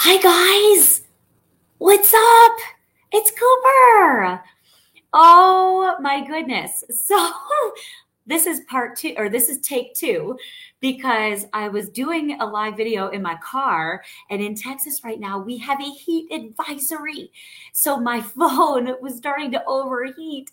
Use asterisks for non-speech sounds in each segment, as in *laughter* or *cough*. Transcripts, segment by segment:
Hi, guys. What's up? It's Cooper. Oh, my goodness. *laughs* So, this is part two, or this is take two, because I was doing a live video in my car. And in Texas right now, we have a heat advisory. So, my *laughs* phone was starting to overheat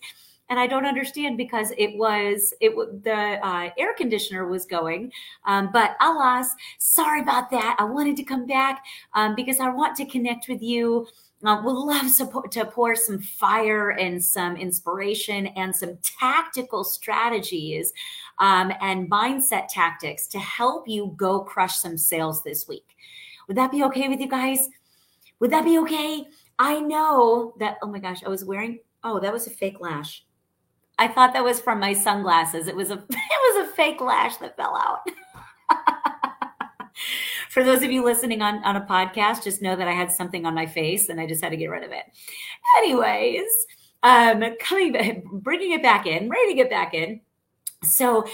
and I don't understand because it was it the uh, air conditioner was going, um, but alas, sorry about that. I wanted to come back um, because I want to connect with you. Uh, would love support, to pour some fire and some inspiration and some tactical strategies um, and mindset tactics to help you go crush some sales this week. Would that be okay with you guys? Would that be okay? I know that. Oh my gosh, I was wearing. Oh, that was a fake lash. I thought that was from my sunglasses. It was a *laughs* it was a fake lash that fell out. *laughs* For those of you listening on, on a podcast, just know that I had something on my face and I just had to get rid of it. Anyways, um, coming back, *laughs* bringing it back in, to get back in. So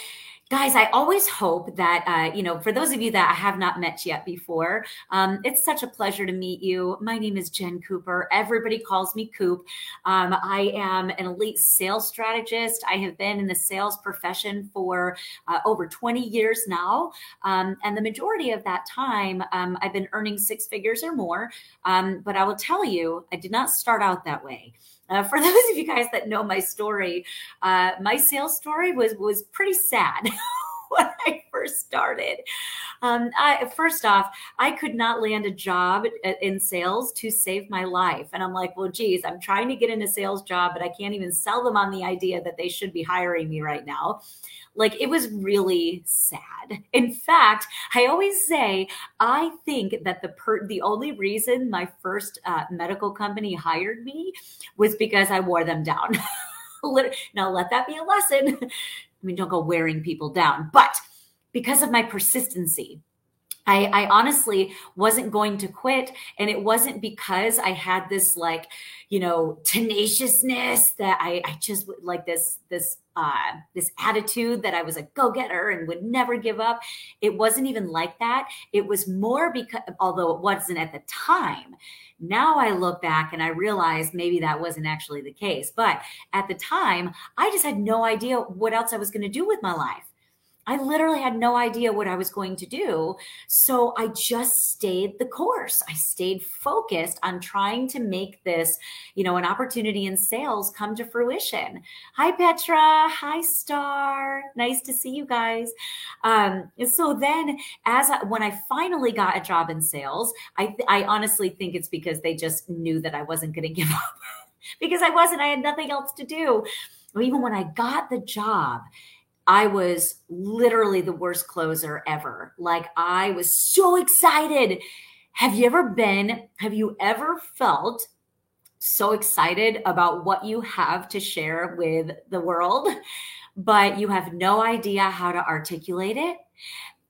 guys i always hope that uh, you know for those of you that i have not met yet before um, it's such a pleasure to meet you. My name is jen cooper. Everybody calls me coop. Um, i am an elite sales strategist. I have been in the sales profession for uh, over 20 years now. Um, and the majority of that time um, i've been earning six figures or more. Um, but i will tell you i did not start out that way uh, for *laughs* those of you guys that know my story, uh, my sales story was was pretty sad. *laughs* when I first started. Um, I, first off, I could not land a job in sales to save my life. And I'm like, well, geez, I'm trying to get in a sales job, but I can't even sell them on the idea that they should be hiring me right now. Like it was really sad. In fact, I always say I think that the per- the only reason my first uh, medical company hired me was because I wore them down. *laughs* now let that be a lesson. *laughs* I mean, don't go wearing people down, but because of my persistency, I, I, honestly wasn't going to quit. And it wasn't because I had this like, you know, tenaciousness that I, I just like this, this, uh, this attitude that I was a go-getter and would never give up. It wasn't even like that. It was more because, although it wasn't at the time, now I look back and I realize maybe that wasn't actually the case. But at the time, I just had no idea what else I was going to do with my life. I literally had no idea what I was going to do. So I just stayed the course. I stayed focused on trying to make this, you know, an opportunity in sales come to fruition. Hi, Petra. Hi, Star. Nice to see you guys. Um, so then, as I, when I finally got a job in sales, I, I honestly think it's because they just knew that I wasn't going *laughs* to give up because I wasn't, I had nothing else to do. even when I got the job, I was literally the worst closer ever. Like I was so excited. Have you ever been, have you ever felt so excited about what you have to share with the world, but you have no idea how to articulate it?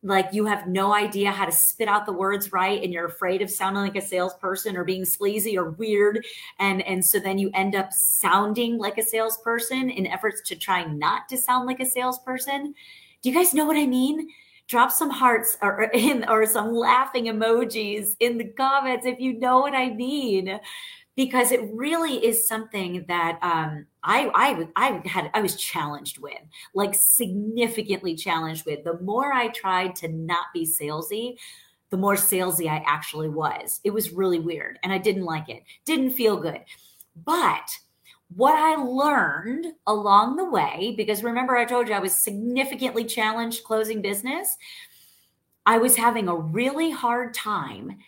Like you have no idea how to spit out the words right and you're afraid of sounding like a salesperson or being sleazy or weird. And and so then you end up sounding like a salesperson in efforts to try not to sound like a salesperson. Do you guys know what i mean? Drop some hearts or *laughs* in or some laughing emojis in the comments if you know what i mean because it really is something that um, I, I I had I was challenged with, like significantly challenged with. The more I tried to not be salesy, the more salesy I actually was. It was really weird, and I didn't like it. Didn't feel good. But what I learned along the way, because remember I told you I was significantly challenged closing business. I was having a really hard time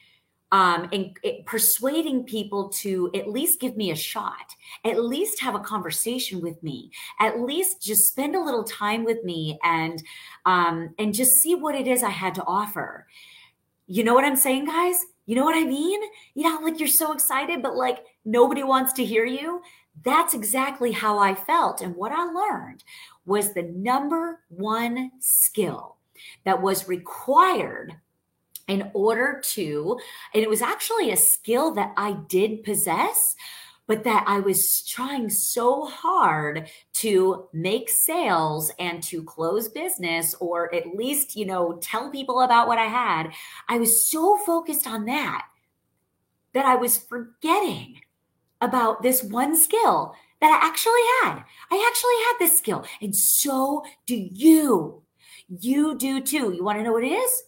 um, and it, persuading people to at least give me a shot, at least have a conversation with me, at least just spend a little time with me and um, and just see what it is I had to offer. You know what I'm saying, guys? You know what I mean? You know, like you're so excited, but like nobody wants to hear you. That's exactly how I felt. And what I learned was the number one skill that was required in order to, and it was actually a skill that I did possess, but that I was trying so hard to make sales and to close business or at least, you know, tell people about what I had. I was so focused on that that I was forgetting about this one skill that I actually had. I actually had this skill, and so do you. You do too. You want to know what it is?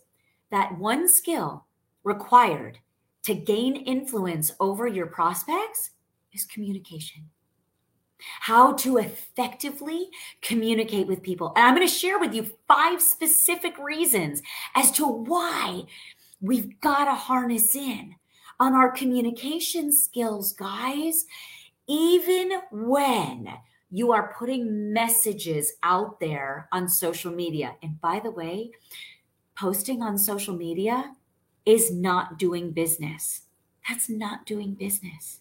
That one skill required to gain influence over your prospects is communication. How to effectively communicate with people. And I'm going to share with you five specific reasons as to why we've got to harness in on our communication skills, guys. Even when you are putting messages out there on social media. And by the way, posting on social media is not doing business. That's not doing business.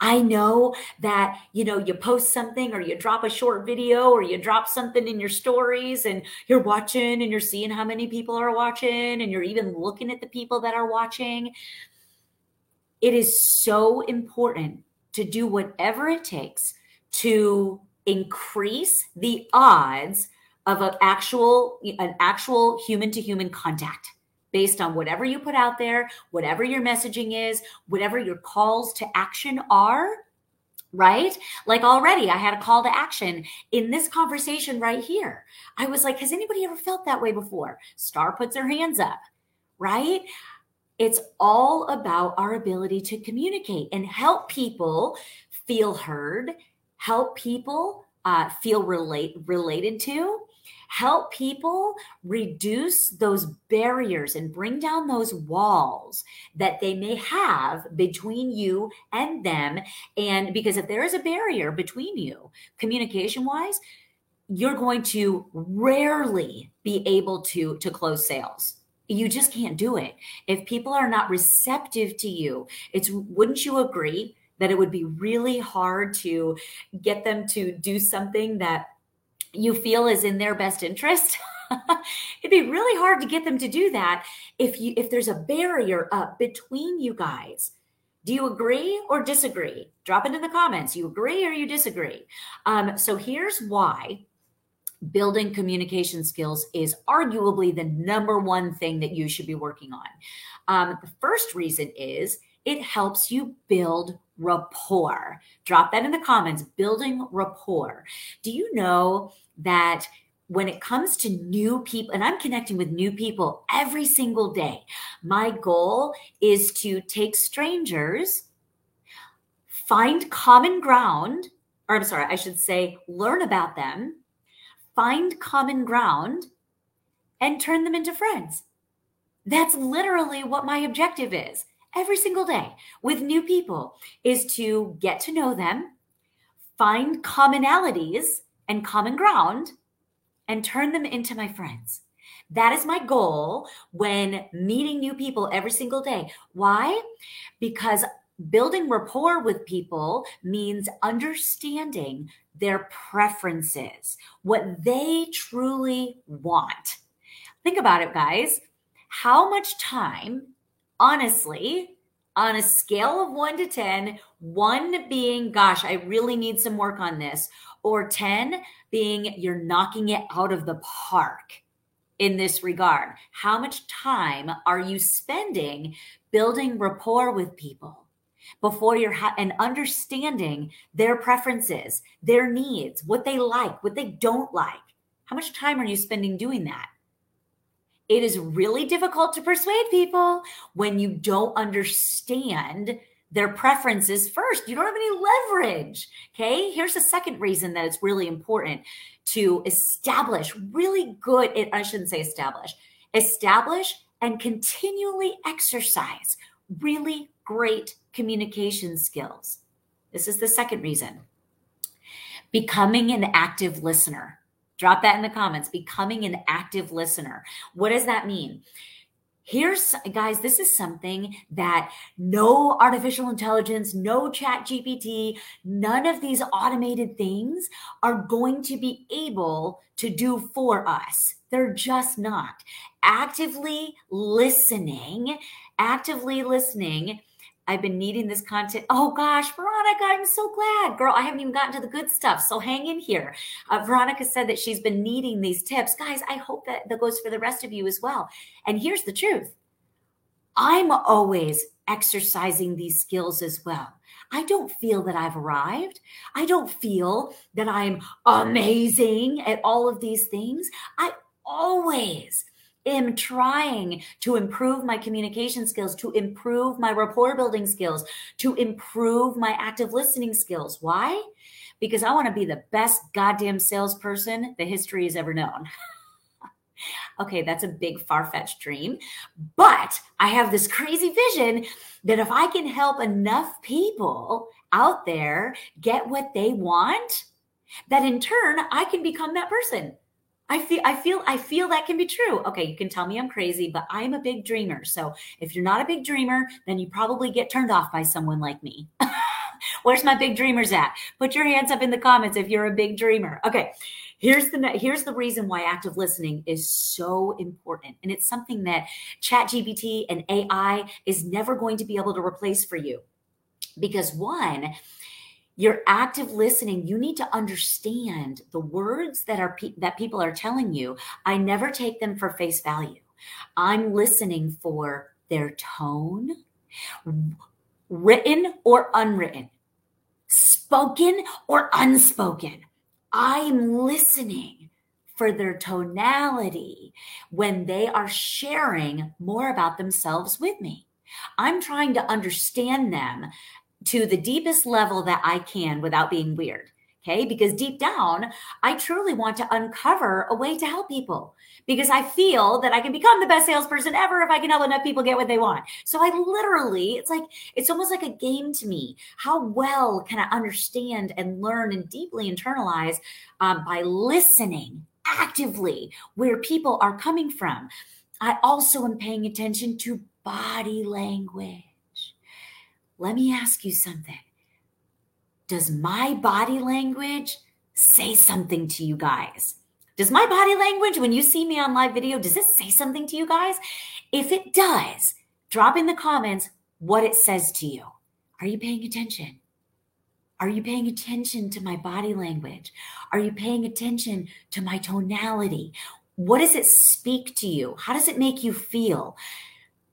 I know that, you know, you post something or you drop a short video or you drop something in your stories and you're watching and you're seeing how many people are watching and you're even looking at the people that are watching. It is so important to do whatever it takes to increase the odds of an actual an actual human to human contact based on whatever you put out there, whatever your messaging is, whatever your calls to action are, right? Like already, I had a call to action in this conversation right here. I was like, has anybody ever felt that way before? Star puts her hands up, right? It's all about our ability to communicate and help people feel heard, help people uh, feel relate related to help people reduce those barriers and bring down those walls that they may have between you and them. And because if there is a barrier between you, communication wise, you're going to rarely be able to to close sales you just can't do it if people are not receptive to you it's wouldn't you agree that it would be really hard to get them to do something that you feel is in their best interest *laughs* it'd be really hard to get them to do that if you if there's a barrier up between you guys. Do you agree or disagree? Drop it in the comments. You agree or you disagree. Um, so here's why building communication skills is arguably the number one thing that you should be working on. Um, the first reason is it helps you build rapport. Drop that in the comments, building rapport. Do you know that when it comes to new people, and I'm connecting with new people every single day, my goal is to take strangers, find common ground, or I'm sorry, I should say, learn about them, find common ground, and turn them into friends. That's literally what my objective is every single day with new people is to get to know them, find commonalities and common ground, and turn them into my friends. That is my goal when meeting new people every single day. Why? Because building rapport with people means understanding their preferences, what they truly want. Think about it, guys. How much time honestly, on a scale of one to 10, one being, gosh, I really need some work on this, or 10 being, you're knocking it out of the park in this regard. How much time are you spending building rapport with people? before you're ha- and understanding their preferences, their needs, what they like, what they don't like. How much time are you spending doing that? It is really difficult to persuade people when you don't understand their preferences first. You don't have any leverage. Okay. Here's the second reason that it's really important to establish really good, I shouldn't say establish, establish and continually exercise really great communication skills. This is the second reason. Becoming an active listener. Drop that in the comments. Becoming an active listener. What does that mean? Here's, guys, this is something that no artificial intelligence, no chat GPT, none of these automated things are going to be able to do for us. They're just not. Actively listening, actively listening I've been needing this content. Oh gosh, Veronica, I'm so glad. Girl, I haven't even gotten to the good stuff. So hang in here. Uh, Veronica said that she's been needing these tips. Guys, I hope that that goes for the rest of you as well. And here's the truth I'm always exercising these skills as well. I don't feel that I've arrived. I don't feel that I'm amazing at all of these things. I always am trying to improve my communication skills, to improve my rapport building skills, to improve my active listening skills. Why? Because I want to be the best goddamn salesperson the history has ever known. *laughs* okay, that's a big far fetched dream. But I have this crazy vision that if I can help enough people out there get what they want, that in turn I can become that person. I feel I feel I feel that can be true. Okay, you can tell me I'm crazy, but I'm a big dreamer. So if you're not a big dreamer, then you probably get turned off by someone like me. *laughs* Where's my big dreamers at? Put your hands up in the comments if you're a big dreamer. Okay. Here's the here's the reason why active listening is so important. And it's something that ChatGPT and AI is never going to be able to replace for you. Because one, your active listening. You need to understand the words that are pe- that people are telling you. I never take them for face value. I'm listening for their tone written or unwritten spoken or unspoken. I'm listening for their tonality when they are sharing more about themselves with me. I'm trying to understand them to the deepest level that I can without being weird. Okay. Because deep down, I truly want to uncover a way to help people because I feel that I can become the best salesperson ever if I can help enough people get what they want. So I literally, it's like, it's almost like a game to me. How well can I understand and learn and deeply internalize um, by listening actively where people are coming from? I also am paying attention to body language let me ask you something. Does my body language say something to you guys? Does my body language, when you see me on live video, does it say something to you guys? If it does, drop in the comments what it says to you. Are you paying attention? Are you paying attention to my body language? Are you paying attention to my tonality? What does it speak to you? How does it make you feel?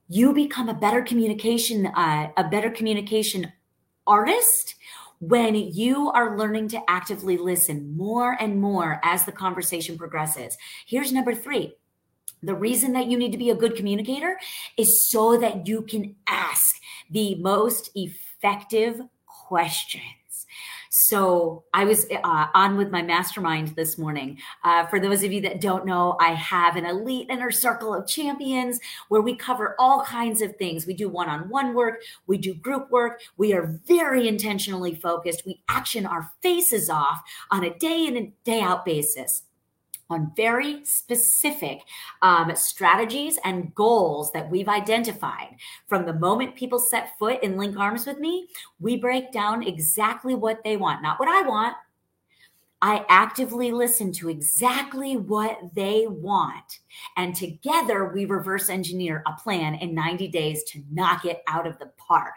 You become a better communication uh, a better communication artist when you are learning to actively listen more and more as the conversation progresses. Here's number 3 the reason that you need to be a good communicator is so that you can ask the most effective questions so I was uh, on with my mastermind this morning. Uh, for those of you that don't know, I have an elite inner circle of champions where we cover all kinds of things. We do one on one work, we do group work, we are very intentionally focused. We action our faces off on a day in and day out basis on very specific um, strategies and goals that we've identified. From the moment people set foot and link arms with me, we break down exactly what they want, not what I want. I actively listen to exactly what they want. And together we reverse engineer a plan in 90 days to knock it out of the park.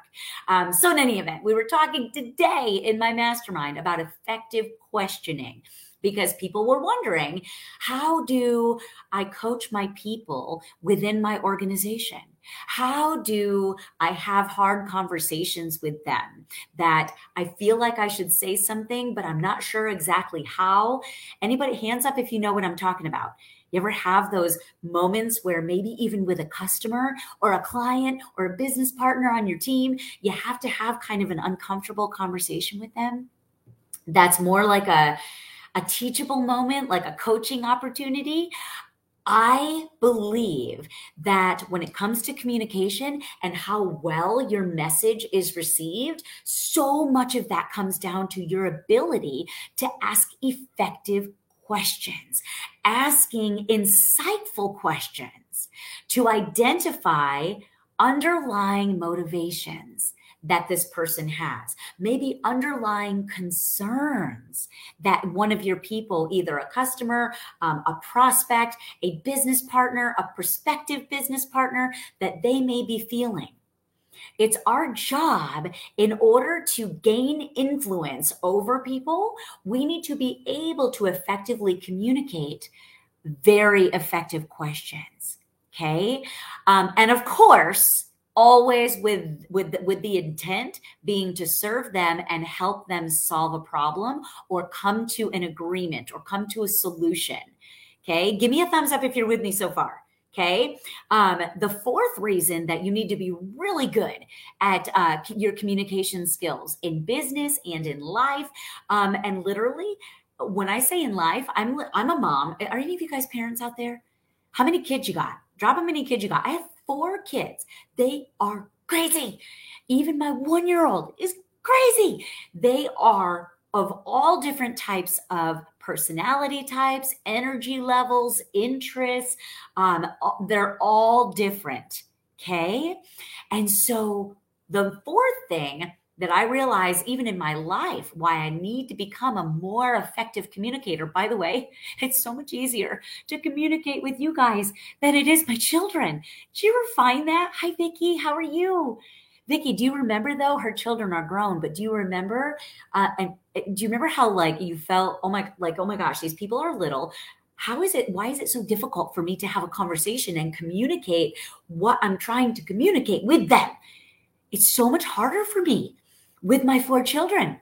Um, so, in any event, we were talking today in my mastermind about effective questioning because people were wondering how do I coach my people within my organization? How do I have hard conversations with them that I feel like I should say something, but I'm not sure exactly how? Anybody, hands up if you know what I'm talking about. You ever have those moments where maybe even with a customer or a client or a business partner on your team, you have to have kind of an uncomfortable conversation with them? That's more like a a teachable moment, like a coaching opportunity. I believe that when it comes to communication and how well your message is received, so much of that comes down to your ability to ask effective questions, asking insightful questions to identify underlying motivations that this person has, maybe underlying concerns that one of your people, either a customer, um, a prospect, a business partner, a prospective business partner, that they may be feeling. It's our job in order to gain influence over people, we need to be able to effectively communicate very effective questions. Okay. Um, and of course, always with with with the intent being to serve them and help them solve a problem or come to an agreement or come to a solution. Okay? Give me a thumbs up if you're with me so far. Okay? Um, the fourth reason that you need to be really good at uh, your communication skills in business and in life um, and literally when i say in life i'm i'm a mom. Are any of you guys parents out there? How many kids you got? Drop how many kids you got. I have four kids. They are crazy. Even my one year old is crazy. They are of all different types of personality types, energy levels, interests. Um, they're all different. Okay. And so the fourth thing that I realize, even in my life, why I need to become a more effective communicator. By the way, *laughs* it's so much easier to communicate with you guys than it is my children. Do you ever find that? Hi, Vicki. How are you? Vicki, do you remember though? Her children are grown, but do you remember? Uh, and uh, do you remember how like you felt? Oh my, like oh my gosh, these people are little. How is it? Why is it so difficult for me to have a conversation and communicate what I'm trying to communicate with them? It's so much harder for me with my four children.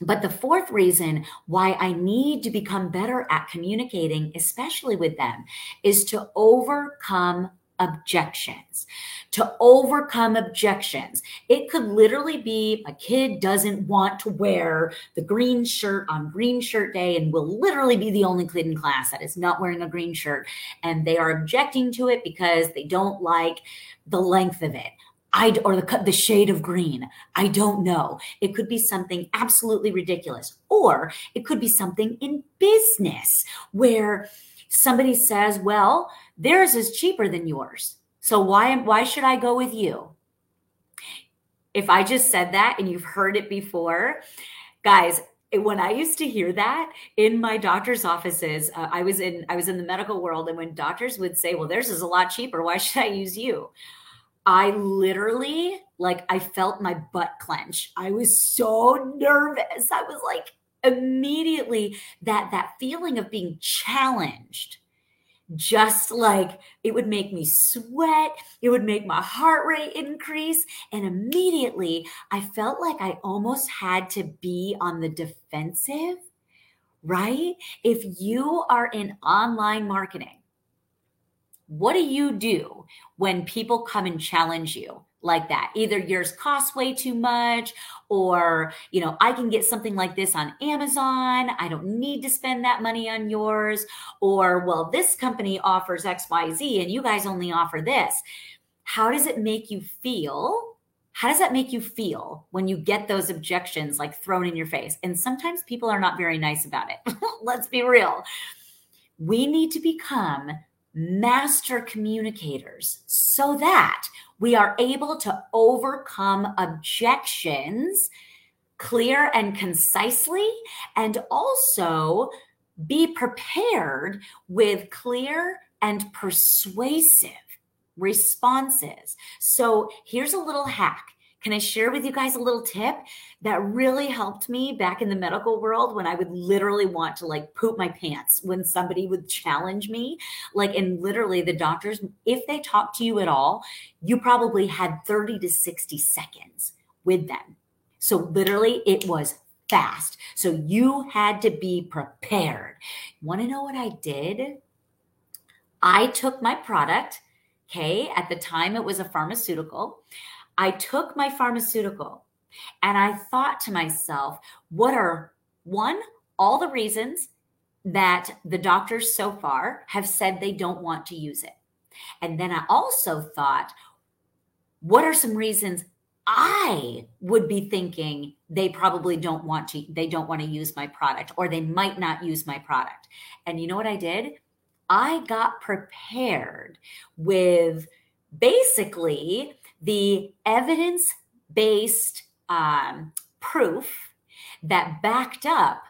But the fourth reason why I need to become better at communicating, especially with them, is to overcome objections. To overcome objections. It could literally be a kid doesn't want to wear the green shirt on green shirt day and will literally be the only kid in class that is not wearing a green shirt. And they are objecting to it because they don't like the length of it I or the the shade of green. I don't know. It could be something absolutely ridiculous, or it could be something in business where somebody says, "Well, theirs is cheaper than yours, so why why should I go with you?" If I just said that and you've heard it before, guys, when I used to hear that in my doctor's offices, uh, I was in I was in the medical world, and when doctors would say, "Well, theirs is a lot cheaper. Why should I use you?" I literally, like, I felt my butt clench. I was so nervous. I was like, immediately that that feeling of being challenged just like it would make me sweat it would make my heart rate increase and immediately i felt like i almost had to be on the defensive right if you are in online marketing what do you do when people come and challenge you like that? Either yours costs way too much, or, you know, I can get something like this on Amazon. I don't need to spend that money on yours. Or, well, this company offers XYZ and you guys only offer this. How does it make you feel? How does that make you feel when you get those objections like thrown in your face? And sometimes people are not very nice about it. *laughs* Let's be real. We need to become master communicators so that we are able to overcome objections clear and concisely and also be prepared with clear and persuasive responses. So here's a little hack can I share with you guys a little tip that really helped me back in the medical world when I would literally want to like poop my pants when somebody would challenge me? Like, and literally the doctors, if they talk to you at all, you probably had 30 to 60 seconds with them. So literally it was fast. So you had to be prepared. Want to know what I did? I took my product, okay, at the time it was a pharmaceutical. I took my pharmaceutical and I thought to myself, what are one, all the reasons that the doctors so far have said they don't want to use it? And then I also thought, what are some reasons I would be thinking they probably don't want to they don't want to use my product or they might not use my product. And you know what I did? I got prepared with basically the evidence based um, proof that backed up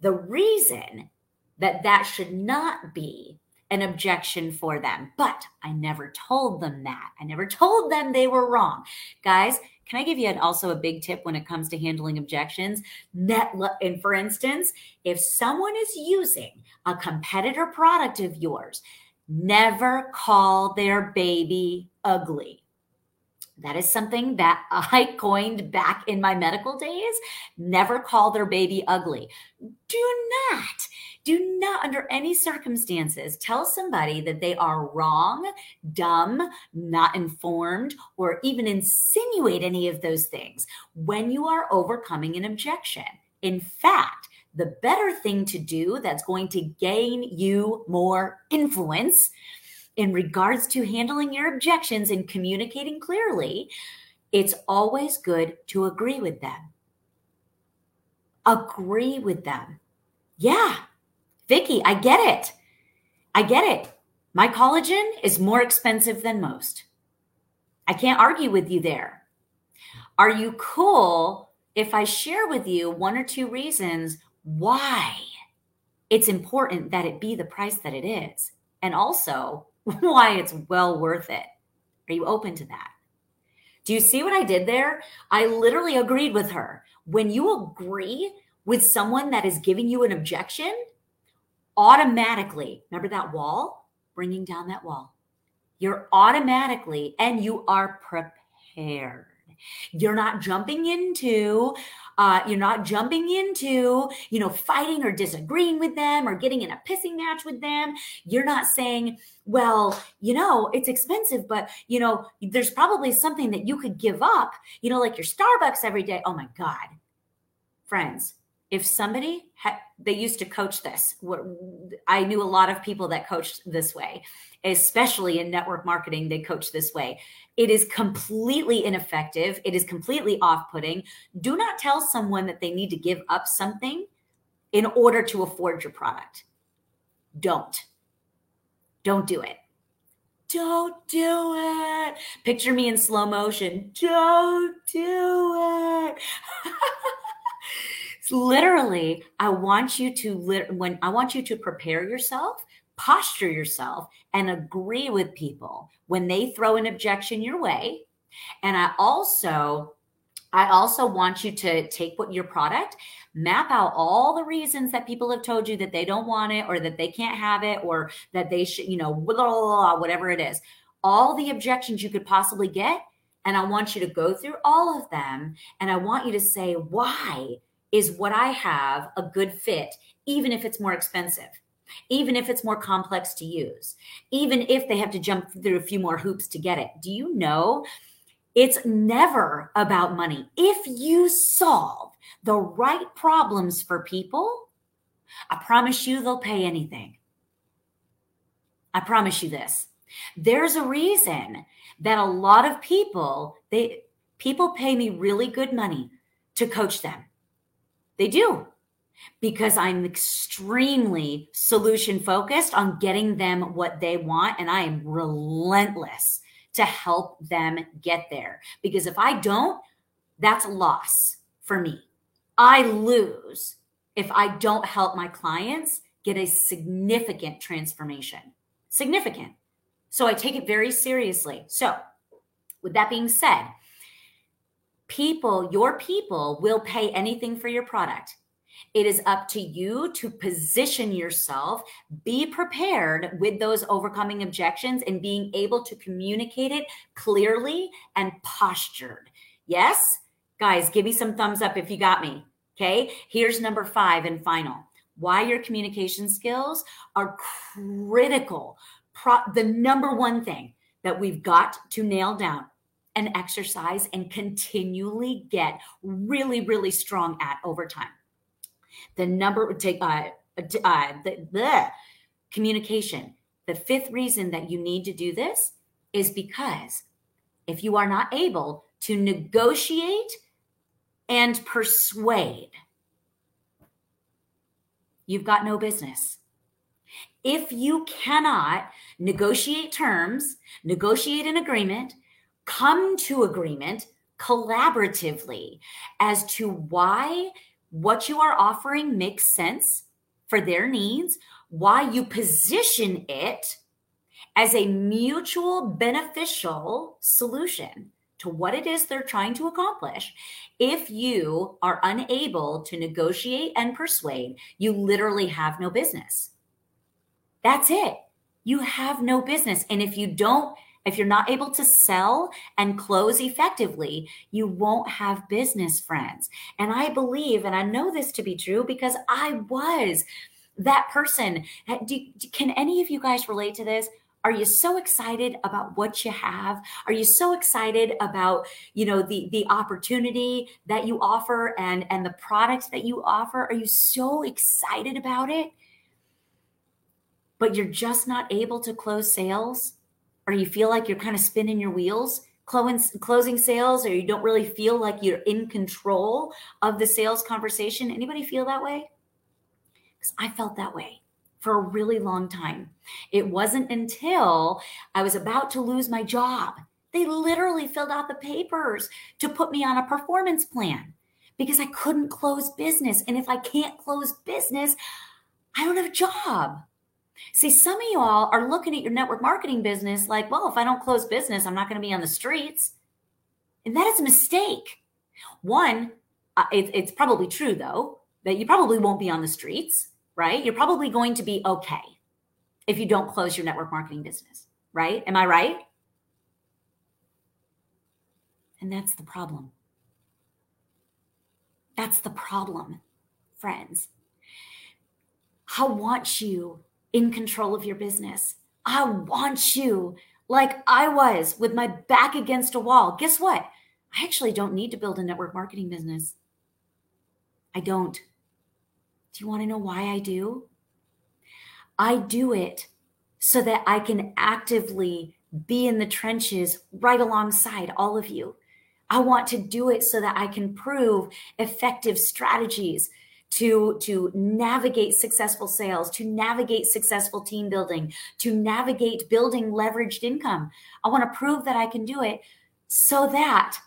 the reason that that should not be an objection for them. But I never told them that. I never told them they were wrong. Guys, can I give you an, also a big tip when it comes to handling objections? Net, and for instance, if someone is using a competitor product of yours, never call their baby ugly That is something that *laughs* I coined back in my medical days. Never call their baby ugly. Do not, do not, under any circumstances, tell somebody that they are wrong, dumb, not informed, or even insinuate any of those things when you are overcoming an objection. In fact, the better thing to do that's going to gain you more influence in regards to handling your objections and communicating clearly, it's always good to agree with them. Agree with them. Yeah, Vicki, I get it. I get it. My collagen is more expensive than most. I can't argue with you there. Are you cool if I share with you one or two reasons why it's important that it be the price that it is? And also, *laughs* why it's well worth it. Are you open to that? Do you see what I did there? I literally agreed with her. When you agree with someone that is giving you an objection, automatically, remember that wall? Bringing down that wall. You're automatically, and you are prepared. You're not jumping into, uh, you're not jumping into, you know, fighting or disagreeing with them or getting in a pissing match with them. You're not saying, well, you know, it's expensive, but you know, there's probably something that you could give up, you know, like your Starbucks every day. Oh my God. Friends, if somebody they used to coach this. I knew a lot of people that coached this way, especially in network marketing. They coach this way. It is completely ineffective. It is completely off putting. Do not tell someone that they need to give up something in order to afford your product. Don't. Don't do it. Don't do it. Picture me in slow motion. Don't do it. *laughs* literally, I want you to when I want you to prepare yourself, posture yourself and agree with people when they throw an objection your way. And I also I also want you to take what your product, map out all the reasons that people have told you that they don't want it or that they can't have it or that they should, you know, blah, blah, blah, whatever it is. All the objections you could possibly get. And I want you to go through all of them. And I want you to say, why is what I have a good fit, even if it's more expensive? even if it's more complex to use, even if they have to jump through a few more hoops to get it. Do you know it's never about money. If you solve the right problems for people, I promise you they'll pay anything. I promise you this. There's a reason that a lot of people, they people pay me really good money to coach them. They do. Because I'm extremely solution focused on getting them what they want and I am relentless to help them get there. Because if I don't, that's a loss for me. I lose if I don't help my clients get a significant transformation. Significant. So I take it very seriously. So, with that being said, people, your people will pay anything for your product. It is up to you to position yourself, be prepared with those overcoming objections and being able to communicate it clearly and postured. Yes? Guys, give me some thumbs up if you got me. Okay. Here's number five and final why your communication skills are critical. Pro- the number one thing that we've got to nail down and exercise and continually get really, really strong at over time the number would take uh, uh, the, the communication. The fifth reason that you need to do this is because if you are not able to negotiate and persuade, you've got no business. If you cannot negotiate terms, negotiate an agreement, come to agreement collaboratively as to why what you are offering makes sense for their needs, why you position it as a mutual beneficial solution to what it is they're trying to accomplish. If you are unable to negotiate and persuade, you literally have no business. That's it. You have no business. And if you don't If you're not able to sell and close effectively, you won't have business friends. And I believe, and I know this to be true because I was that person. Uh, do, can any of you guys relate to this? Are you so excited about what you have? Are you so excited about, you know, the the opportunity that you offer and and the products that you offer? Are you so excited about it? But you're just not able to close sales? Or you feel like you're kind of spinning your wheels? closing sales or you don't really feel like you're in control of the sales conversation anybody feel that way because i felt that way for a really long time. It wasn't until I was about to lose my job. They literally filled out the papers to put me on a performance plan because I couldn't close business. And if I can't close business, I don't have a job. See, some of y'all are looking at your network marketing business like, well, if I don't close business, I'm not going to be on the streets. And that is a mistake. One, uh, it, it's probably true, though, that you probably won't be on the streets right? You're probably going to be okay if you don't close your network marketing business, right? Am I right? And that's the problem. That's the problem, friends. I want you in control of your business. I want you like I was with my back against a wall. Guess what? I actually don't need to build a network marketing business. I don't. Do you want to know why I do? I do it so that I can actively be in the trenches right alongside all of you. I want to do it so that I can prove effective strategies to to navigate successful sales, to navigate successful team building, to navigate building leveraged income. I want to prove that I can do it so that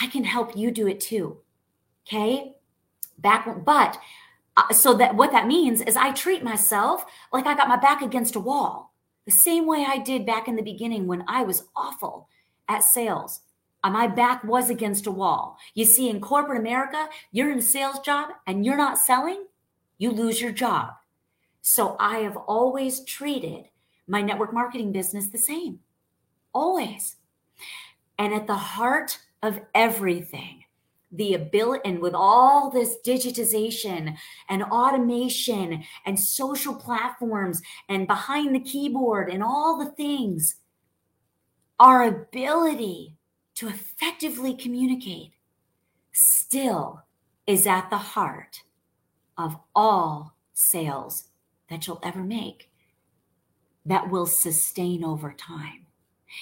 I can help you do it too. Okay? Back but uh, so that what that means is I treat myself like I got my back against a wall, the same way I did back in the beginning when I was awful at sales. Uh, my back was against a wall. You see, in corporate America, you're in a sales job and you're not selling, you lose your job. So I have always treated my network marketing business the same, always. And at the heart of everything the ability and with all this digitization and automation and social platforms and behind the keyboard and all the things our ability to effectively communicate still is at the heart of all sales that you'll ever make that will sustain over time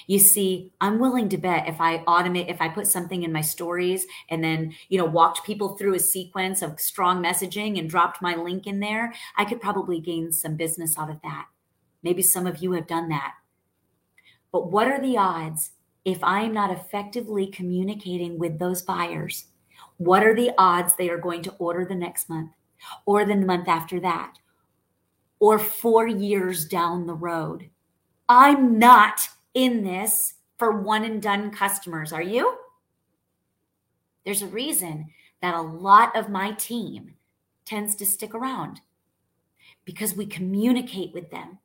you see, I'm willing to bet if I automate, if I put something in my stories and then, you know, walked people through a sequence of strong messaging and dropped my link in there, I could probably gain some business out of that. Maybe some of you have done that. But what are the odds if I am not effectively communicating with those buyers? What are the odds they are going to order the next month or the month after that or four years down the road? I'm not in this for one and done customers. Are you? There's a reason that a lot of my team tends to stick around because we communicate with them.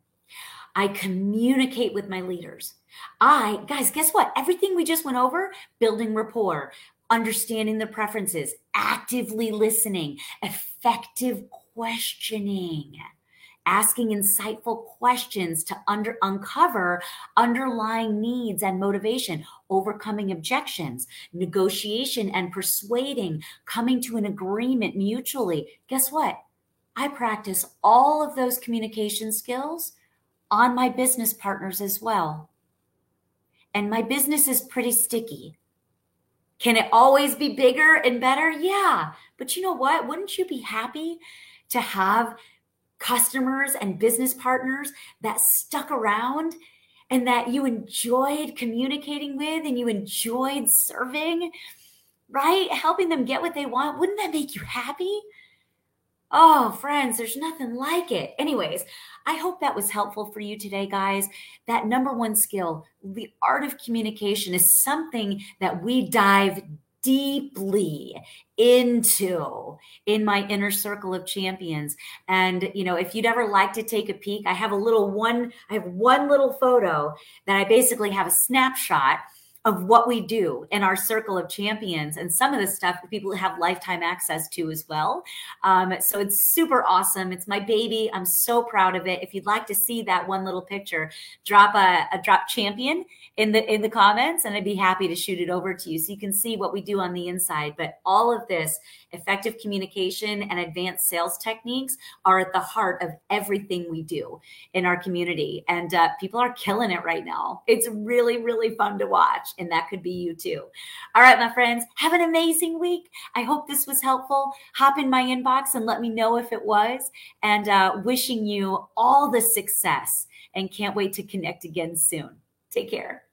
I communicate with my leaders. I, guys, guess what? Everything we just went over building rapport, understanding the preferences, actively listening, effective questioning asking insightful questions to under, uncover underlying needs and motivation, overcoming objections, negotiation and persuading, coming to an agreement mutually. Guess what? I practice all of those communication skills on my business partners as well. And my business is pretty sticky. Can it always be bigger and better? Yeah. But you know what? Wouldn't you be happy to have customers and business partners that stuck around and that you enjoyed communicating with and you enjoyed serving, right? Helping them get what they want. Wouldn't that make you happy? Oh, friends, there's nothing like it. Anyways, I hope that was helpful for you today, guys. That number one skill, the art of communication, is something that we dive deeply into in my inner circle of champions and you know if you'd ever like to take a peek i have a little one i have one little photo that i basically have a snapshot of what we do in our circle of champions and some of the stuff people have lifetime access to as well. Um, so it's super awesome. It's my baby. I'm so proud of it. If you'd like to see that one little picture, drop a, a drop champion in the in the comments and I'd be happy to shoot it over to you so you can see what we do on the inside. But all of this effective communication and advanced sales techniques are at the heart of everything we do in our community. And uh, people are killing it right now. It's really, really fun to watch. And that could be you too. All right, my friends, have an amazing week. I hope this was helpful. Hop in my inbox and let me know if it was. And uh, wishing you all the success and can't wait to connect again soon. Take care.